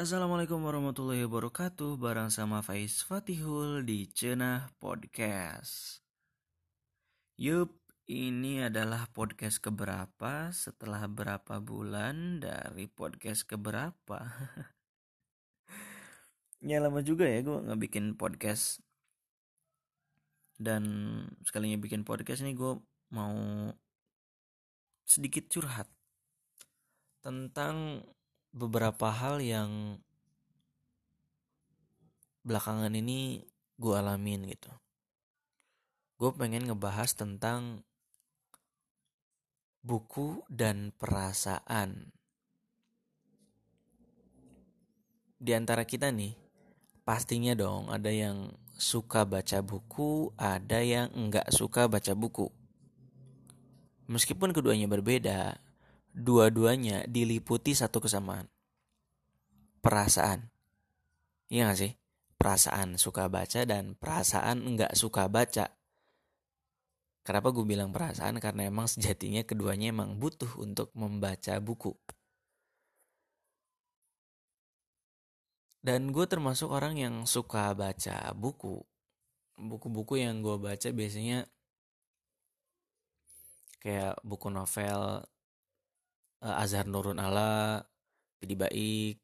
Assalamualaikum warahmatullahi wabarakatuh. Barang sama Faiz Fatihul di Cenah Podcast. Yup, ini adalah podcast keberapa? Setelah berapa bulan dari podcast keberapa? Ya lama juga ya gue nggak bikin podcast. Dan sekalinya bikin podcast nih gue mau sedikit curhat Tentang beberapa hal yang belakangan ini gue alamin gitu. Gue pengen ngebahas tentang buku dan perasaan. Di antara kita nih, pastinya dong ada yang suka baca buku, ada yang enggak suka baca buku. Meskipun keduanya berbeda, dua-duanya diliputi satu kesamaan. Perasaan. Iya gak sih? Perasaan suka baca dan perasaan nggak suka baca. Kenapa gue bilang perasaan? Karena emang sejatinya keduanya emang butuh untuk membaca buku. Dan gue termasuk orang yang suka baca buku. Buku-buku yang gue baca biasanya kayak buku novel uh, Azhar Nurun Ala, Pidi Baik,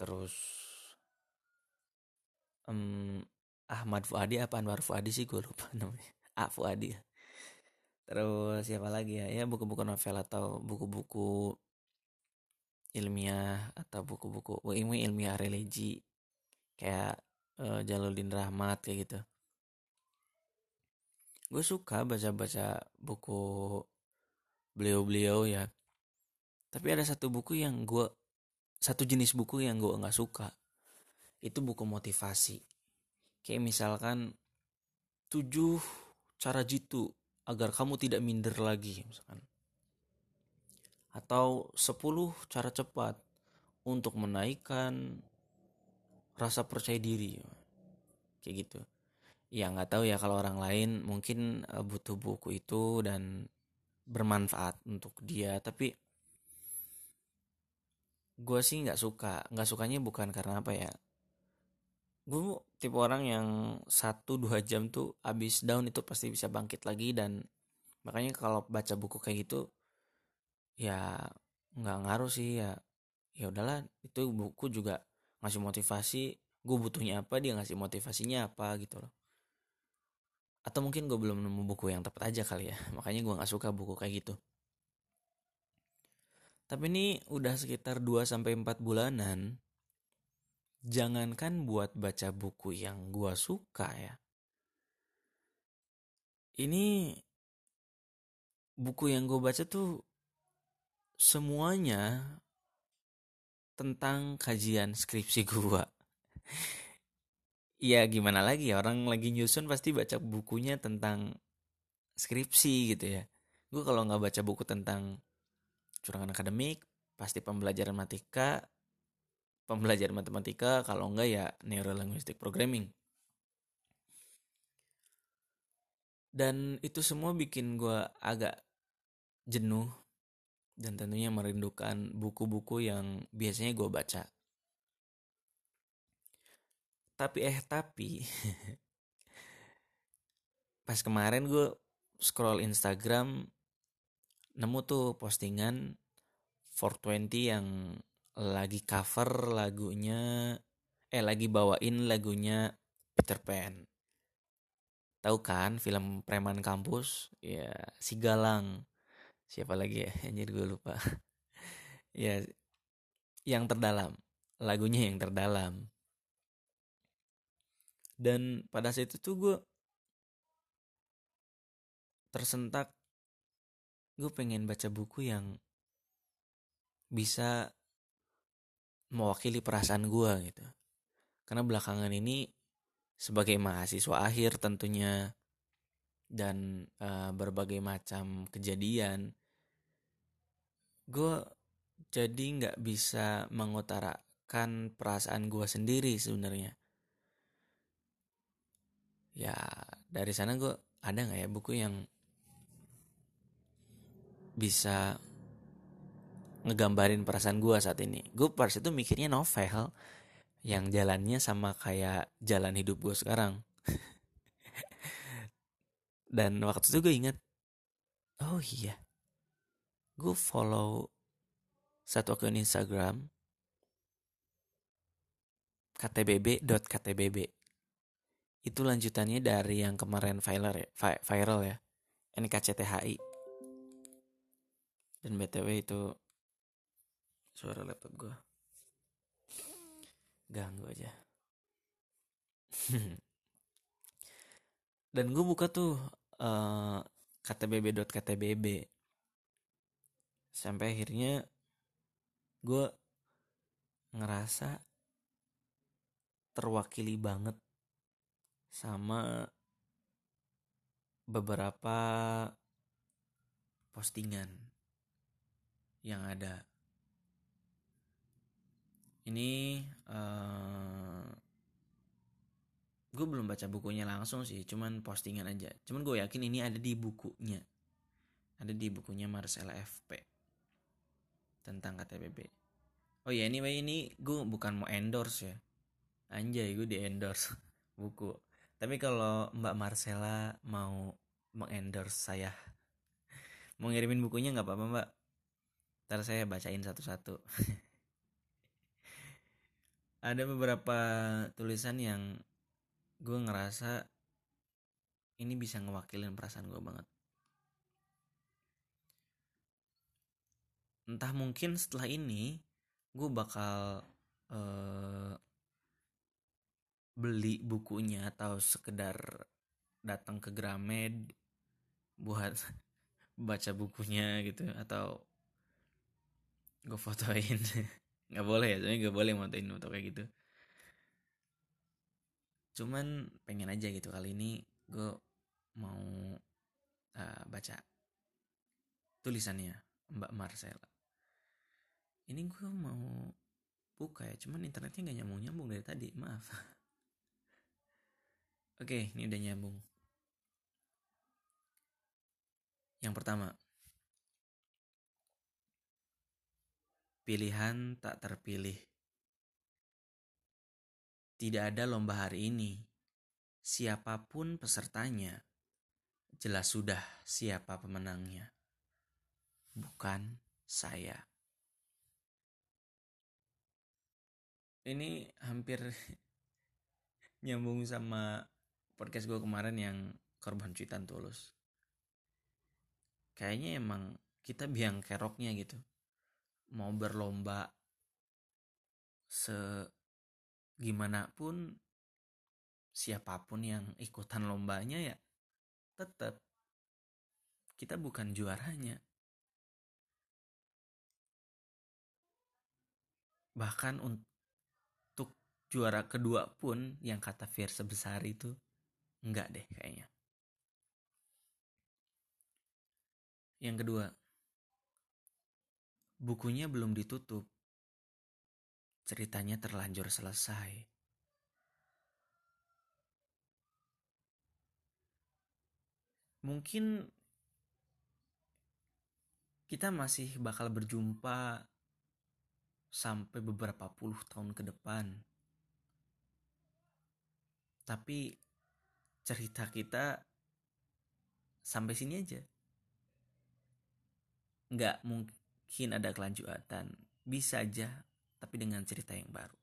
terus um, Ahmad Fuadi apa Anwar Fuadi sih gue lupa namanya. Ah Fuadi. Terus siapa lagi ya? Ya buku-buku novel atau buku-buku ilmiah atau buku-buku ilmu ilmiah religi kayak uh, Jaludin Rahmat kayak gitu. Gue suka baca-baca buku beliau-beliau ya tapi ada satu buku yang gue satu jenis buku yang gue nggak suka. Itu buku motivasi. Kayak misalkan tujuh cara jitu agar kamu tidak minder lagi misalkan. Atau sepuluh cara cepat untuk menaikkan rasa percaya diri. Kayak gitu. Ya nggak tahu ya kalau orang lain mungkin eh, butuh buku itu dan bermanfaat untuk dia. Tapi gue sih nggak suka. Nggak sukanya bukan karena apa ya. Gue tipe orang yang satu dua jam tuh abis down itu pasti bisa bangkit lagi dan makanya kalau baca buku kayak gitu ya nggak ngaruh sih ya ya udahlah. Itu buku juga ngasih motivasi gue butuhnya apa dia ngasih motivasinya apa gitu loh. Atau mungkin gue belum nemu buku yang tepat aja kali ya. Makanya gue nggak suka buku kayak gitu tapi ini udah sekitar 2 sampai 4 bulanan. Jangankan buat baca buku yang gua suka ya. Ini buku yang gue baca tuh semuanya tentang kajian skripsi gua. ya gimana lagi ya orang lagi nyusun pasti baca bukunya tentang skripsi gitu ya. Gue kalau nggak baca buku tentang curangan akademik pasti pembelajaran matematika pembelajaran matematika kalau enggak ya neurolinguistic programming. Dan itu semua bikin gue agak jenuh dan tentunya merindukan buku-buku yang biasanya gue baca. Tapi eh tapi pas kemarin gue scroll Instagram nemu tuh postingan 420 yang lagi cover lagunya eh lagi bawain lagunya Peter Pan. Tahu kan film preman kampus? Ya, si Galang. Siapa lagi ya? Anjir gue lupa. ya, yang terdalam. Lagunya yang terdalam. Dan pada saat itu tuh gue tersentak gue pengen baca buku yang bisa mewakili perasaan gue gitu. Karena belakangan ini sebagai mahasiswa akhir tentunya dan uh, berbagai macam kejadian gue jadi nggak bisa mengutarakan perasaan gue sendiri sebenarnya. Ya dari sana gue ada nggak ya buku yang bisa ngegambarin perasaan gue saat ini. Gue pas itu mikirnya novel yang jalannya sama kayak jalan hidup gue sekarang. Dan waktu itu gue inget oh iya gue follow satu akun Instagram ktbb.ktbb itu lanjutannya dari yang kemarin viral ya viral ya NKCTHI dan btw itu suara laptop gue ganggu aja. Dan gue buka tuh uh, ktbb.ktbb sampai akhirnya gue ngerasa terwakili banget sama beberapa postingan yang ada. Ini uh, gue belum baca bukunya langsung sih cuman postingan aja. Cuman gue yakin ini ada di bukunya. Ada di bukunya Marcella FP tentang KTBB oh ya anyway ini gue bukan mau endorse ya. Anjay gue di endorse buku. Tapi kalau Mbak Marcella mau mengendorse saya mau ngirimin bukunya nggak apa-apa Mbak ntar saya bacain satu-satu. Ada beberapa tulisan yang gue ngerasa ini bisa ngewakilin perasaan gue banget. Entah mungkin setelah ini gue bakal uh, beli bukunya atau sekedar datang ke Gramed buat baca bukunya gitu atau gue fotoin. Nggak boleh ya soalnya nggak boleh motoin foto kayak gitu. Cuman pengen aja gitu kali ini gue mau uh, baca tulisannya Mbak Marcella. Ini gue mau buka ya cuman internetnya nggak nyambung nyambung dari tadi maaf. Oke ini udah nyambung. Yang pertama Pilihan tak terpilih. Tidak ada lomba hari ini. Siapa pun pesertanya, jelas sudah siapa pemenangnya. Bukan saya. Ini hampir nyambung sama podcast gue kemarin yang korban cuitan tulus. Kayaknya emang kita biang keroknya gitu mau berlomba se gimana pun siapa pun yang ikutan lombanya ya tetap kita bukan juaranya. Bahkan untuk juara kedua pun yang kata Fir sebesar itu enggak deh kayaknya. Yang kedua Bukunya belum ditutup. Ceritanya terlanjur selesai. Mungkin kita masih bakal berjumpa sampai beberapa puluh tahun ke depan. Tapi cerita kita sampai sini aja. Nggak mungkin mungkin ada kelanjutan. Bisa aja tapi dengan cerita yang baru.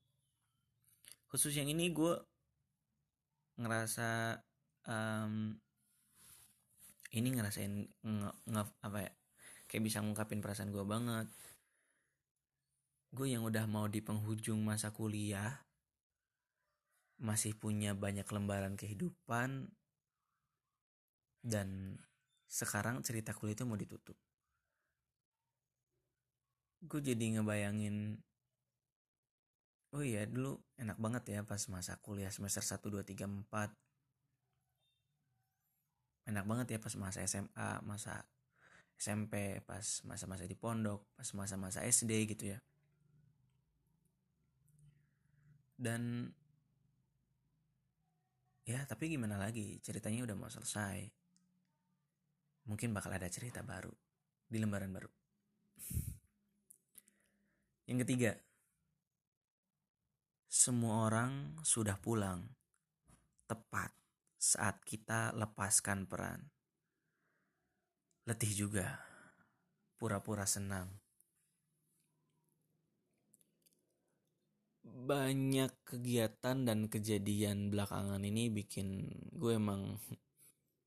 Khusus yang ini gue ngerasa um, ini ngerasain nge, nge, apa ya kayak bisa ngungkapin perasaan gue banget. Gue yang udah mau di penghujung masa kuliah masih punya banyak lembaran kehidupan dan sekarang cerita kuliah itu mau ditutup gue jadi ngebayangin oh iya dulu enak banget ya pas masa kuliah semester 1, 2, 3, 4 enak banget ya pas masa SMA masa SMP pas masa-masa di pondok pas masa-masa SD gitu ya. Dan ya tapi gimana lagi ceritanya udah mau selesai. Mungkin bakal ada cerita baru di lembaran baru Yang ketiga, semua orang sudah pulang tepat saat kita lepaskan peran. Letih juga, pura-pura senang. Banyak kegiatan dan kejadian belakangan ini bikin gue emang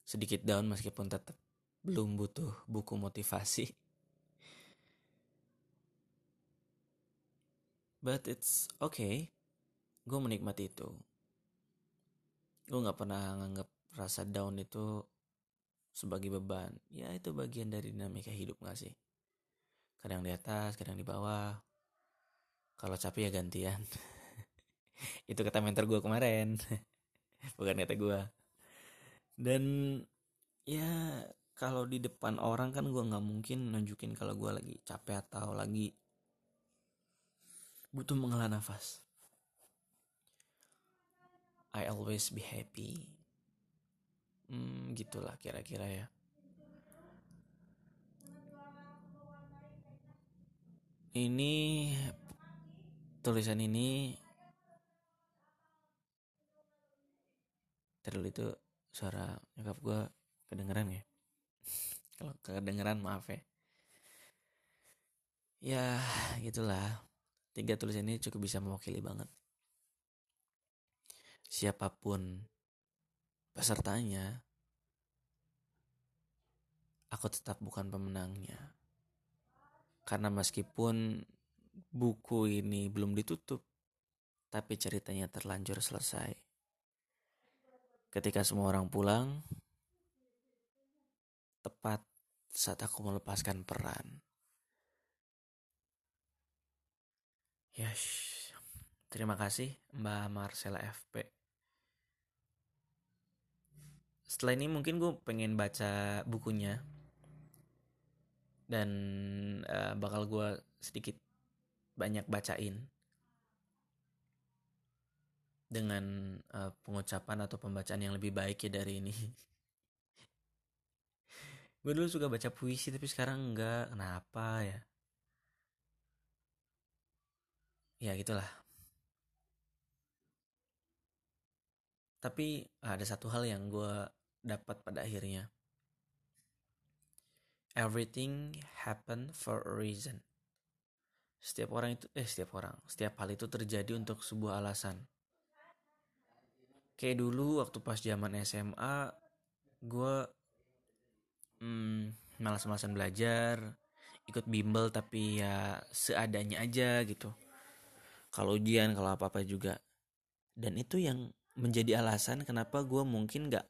sedikit down meskipun tetap belum butuh buku motivasi. But it's okay. Gue menikmati itu. Gue gak pernah nganggap rasa down itu sebagai beban. Ya itu bagian dari dinamika hidup gak sih? Kadang di atas, kadang di bawah. Kalau capek ya gantian. itu kata mentor gue kemarin. Bukan kata gue. Dan ya kalau di depan orang kan gue nggak mungkin nunjukin kalau gue lagi capek atau lagi butuh menghela nafas. I always be happy. Hmm, gitulah kira-kira ya. Ini tulisan ini terlalu itu suara nyokap gue kedengeran ya kalau kedengeran maaf ya ya gitulah Tiga tulisan ini cukup bisa mewakili banget. Siapa pun pesertanya, aku tetap bukan pemenangnya. Karena meskipun buku ini belum ditutup, tapi ceritanya terlanjur selesai. Ketika semua orang pulang, tepat saat aku melepaskan peran. Yes. Terima kasih Mbak Marcela FP. Setelah ini mungkin gue pengen baca bukunya dan uh, bakal gue sedikit banyak bacain dengan uh, pengucapan atau pembacaan yang lebih baik ya dari ini. gue dulu suka baca puisi tapi sekarang enggak. Kenapa ya? Ya gitulah. Tapi ada satu hal yang gue dapat pada akhirnya. Everything happen for a reason. Setiap orang itu eh setiap orang setiap hal itu terjadi untuk sebuah alasan. Kayak dulu waktu pas zaman SMA gue hmm, malas-malasan belajar ikut bimbel tapi ya seadanya aja gitu kalau ujian kalau apa apa juga. Dan itu yang menjadi alasan kenapa gue mungkin gak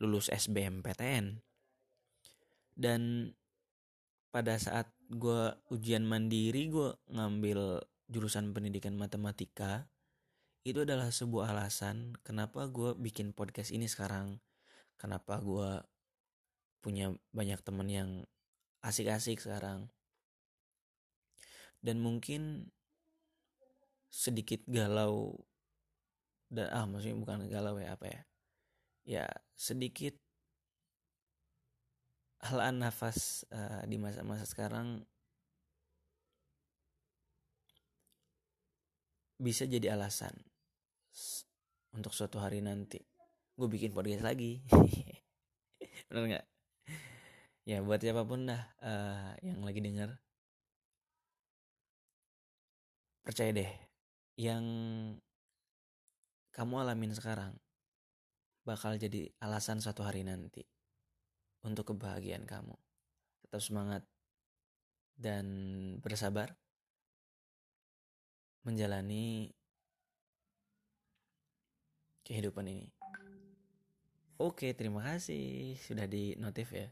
lulus SBMPTN dan pada saat gue ujian mandiri gue ngambil jurusan pendidikan matematika itu adalah sebuah alasan kenapa gue bikin podcast ini sekarang. Kenapa gue punya banyak temen yang asik-asik sekarang. Dan mungkin sedikit galau dan ah maksudnya bukan galau ya apa ya? Ya sedikit halaan nafas uh, di masa-masa sekarang bisa jadi alasan untuk suatu hari nanti gue bikin podcast lagi. Bener nggak? Ya buat siapa pun dah uh, yang lagi denger. Percaya deh yang kamu alamin sekarang bakal jadi alasan suatu hari nanti untuk kebahagiaan kamu. Tetap semangat dan bersabar menjalani kehidupan ini. Oke, terima kasih sudah di notif ya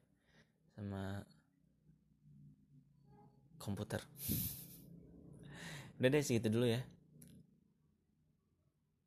sama komputer. Udah deh segitu dulu ya.